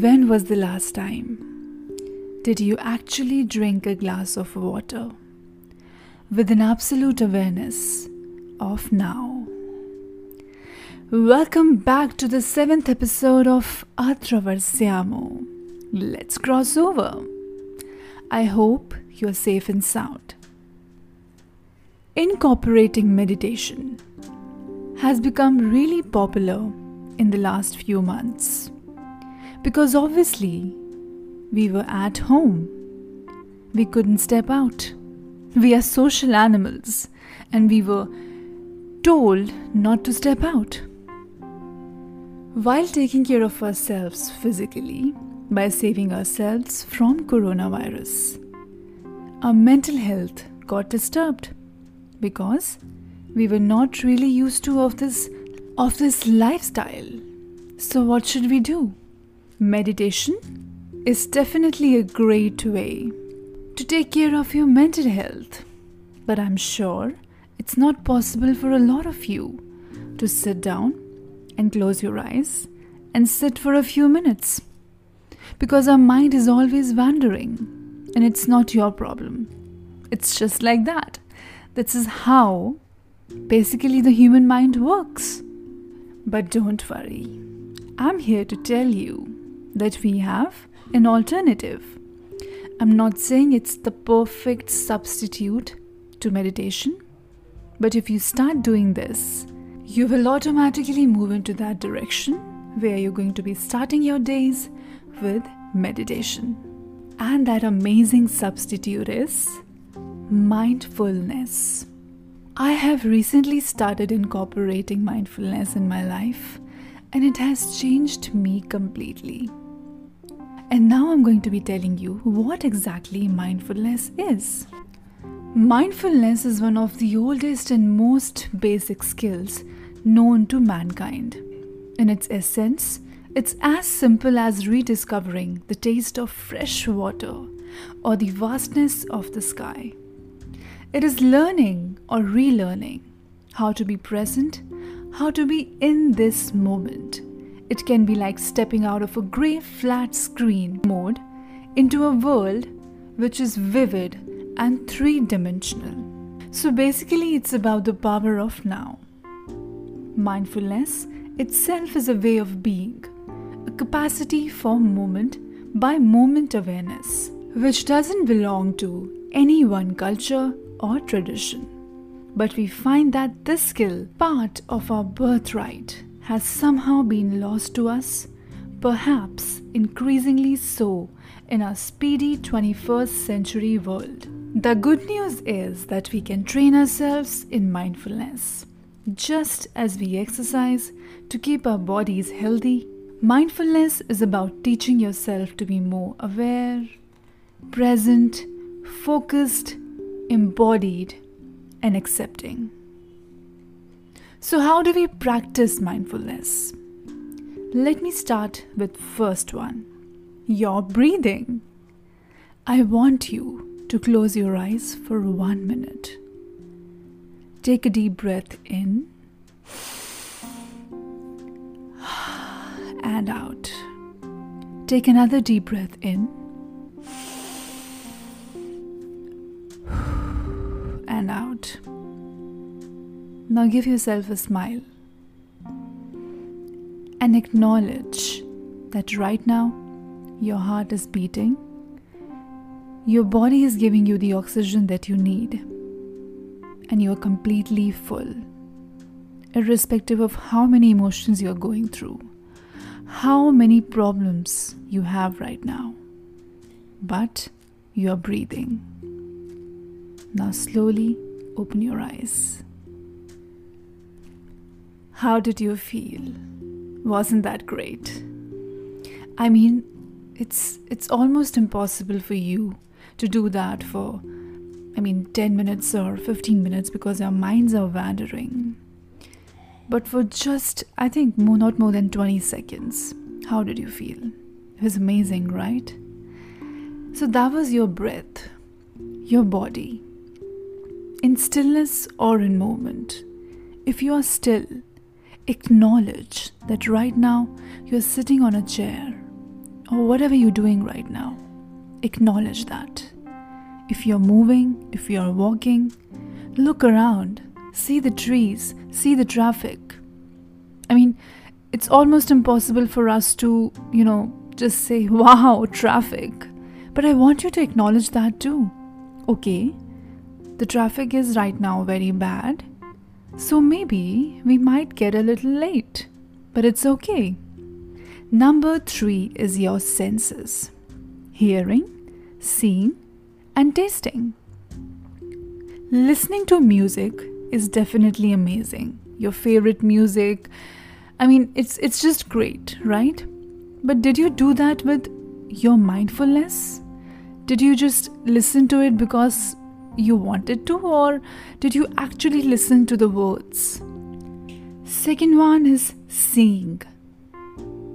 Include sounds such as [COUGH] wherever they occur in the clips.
When was the last time did you actually drink a glass of water with an absolute awareness of now? Welcome back to the seventh episode of Atravarsyamo. Let's cross over. I hope you're safe and sound. Incorporating meditation has become really popular in the last few months because obviously we were at home. We couldn't step out. We are social animals and we were told not to step out. While taking care of ourselves physically by saving ourselves from coronavirus, our mental health got disturbed because we were not really used to of this of this lifestyle. So what should we do? Meditation is definitely a great way to take care of your mental health. But I'm sure it's not possible for a lot of you to sit down and close your eyes and sit for a few minutes because our mind is always wandering and it's not your problem. It's just like that. This is how basically the human mind works. But don't worry, I'm here to tell you that we have an alternative. I'm not saying it's the perfect substitute to meditation, but if you start doing this, you will automatically move into that direction where you're going to be starting your days with meditation. And that amazing substitute is mindfulness. I have recently started incorporating mindfulness in my life, and it has changed me completely. And now I'm going to be telling you what exactly mindfulness is. Mindfulness is one of the oldest and most basic skills known to mankind. In its essence, it's as simple as rediscovering the taste of fresh water or the vastness of the sky. It is learning or relearning how to be present, how to be in this moment. It can be like stepping out of a grey flat screen mode into a world which is vivid and three dimensional. So basically, it's about the power of now. Mindfulness itself is a way of being, a capacity for moment by moment awareness, which doesn't belong to any one culture or tradition. But we find that this skill, part of our birthright, has somehow been lost to us, perhaps increasingly so in our speedy 21st century world. The good news is that we can train ourselves in mindfulness. Just as we exercise to keep our bodies healthy, mindfulness is about teaching yourself to be more aware, present, focused, embodied, and accepting. So how do we practice mindfulness? Let me start with first one. Your breathing. I want you to close your eyes for 1 minute. Take a deep breath in and out. Take another deep breath in Now give yourself a smile and acknowledge that right now your heart is beating, your body is giving you the oxygen that you need, and you are completely full, irrespective of how many emotions you're going through, how many problems you have right now. But you are breathing. Now, slowly open your eyes. How did you feel? Wasn't that great? I mean, it's it's almost impossible for you to do that for I mean 10 minutes or 15 minutes because our minds are wandering. But for just I think more not more than 20 seconds, how did you feel? It was amazing, right? So that was your breath, your body. In stillness or in moment, if you are still, acknowledge that right now you're sitting on a chair or whatever you're doing right now, acknowledge that. If you're moving, if you're walking, look around, see the trees, see the traffic. I mean, it's almost impossible for us to, you know, just say, [LAUGHS] wow, traffic. But I want you to acknowledge that too. Okay, the traffic is right now very bad, so maybe we might get a little late, but it's okay. Number three is your senses hearing, seeing, and tasting. Listening to music is definitely amazing. Your favorite music, I mean, it's, it's just great, right? But did you do that with your mindfulness? Did you just listen to it because you wanted to, or did you actually listen to the words? Second one is seeing.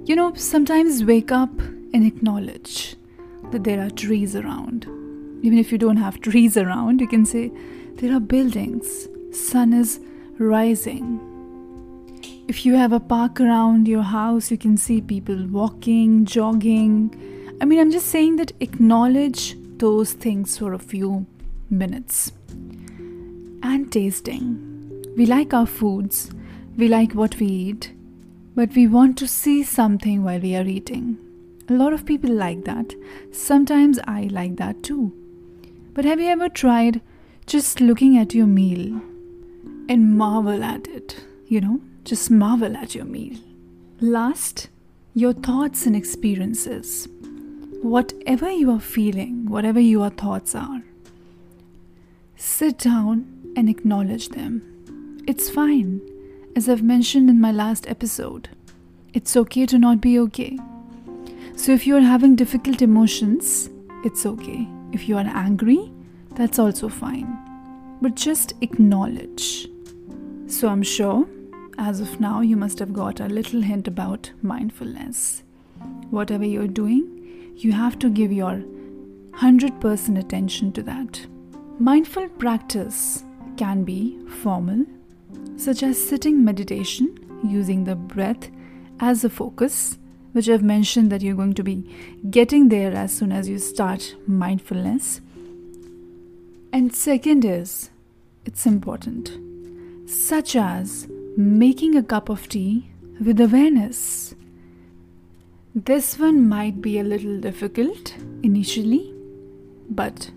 You know, sometimes wake up and acknowledge that there are trees around. Even if you don't have [LAUGHS] trees around, you can say there are buildings, sun is rising. If you have a park around your house, you can see people walking, jogging. I mean, I'm just saying that acknowledge those things for a few minutes. And tasting. We like our foods, we like what we eat, but we want to see something while we are eating. A lot of people like that. Sometimes I like that too. But have you ever tried just looking at your meal and marvel at it? You know, just marvel at your meal. Last, your thoughts and experiences. Whatever you are feeling, whatever your thoughts are, Sit down and acknowledge them. It's fine, as I've mentioned in my last episode. It's okay to not be okay. So, if you're having difficult emotions, it's okay. If you are angry, that's also fine. But just acknowledge. So, I'm sure as of now you must have got a little hint about mindfulness. Whatever you're doing, you have to give your 100% attention to that. Mindful practice can be formal, such as sitting meditation using the breath as a focus, which I've mentioned that you're going to be getting there as soon as you start mindfulness. And second is, it's important, such as making a cup of tea with awareness. This one might be a little difficult initially, but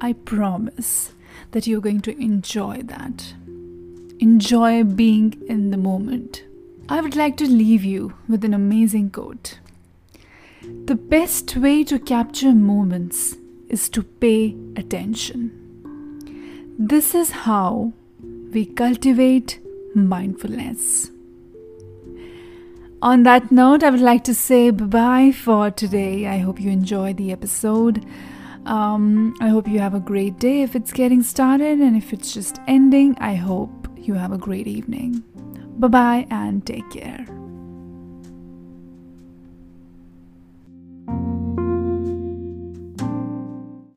I promise that you're going to enjoy that. Enjoy being in the moment. I would like to leave you with an amazing quote. The best way to capture moments is to pay attention. This is how we cultivate mindfulness. On that note, I would like to say bye bye for today. I hope you enjoyed the episode. Um, I hope you have a great day if it's getting started, and if it's just ending, I hope you have a great evening. Bye bye and take care.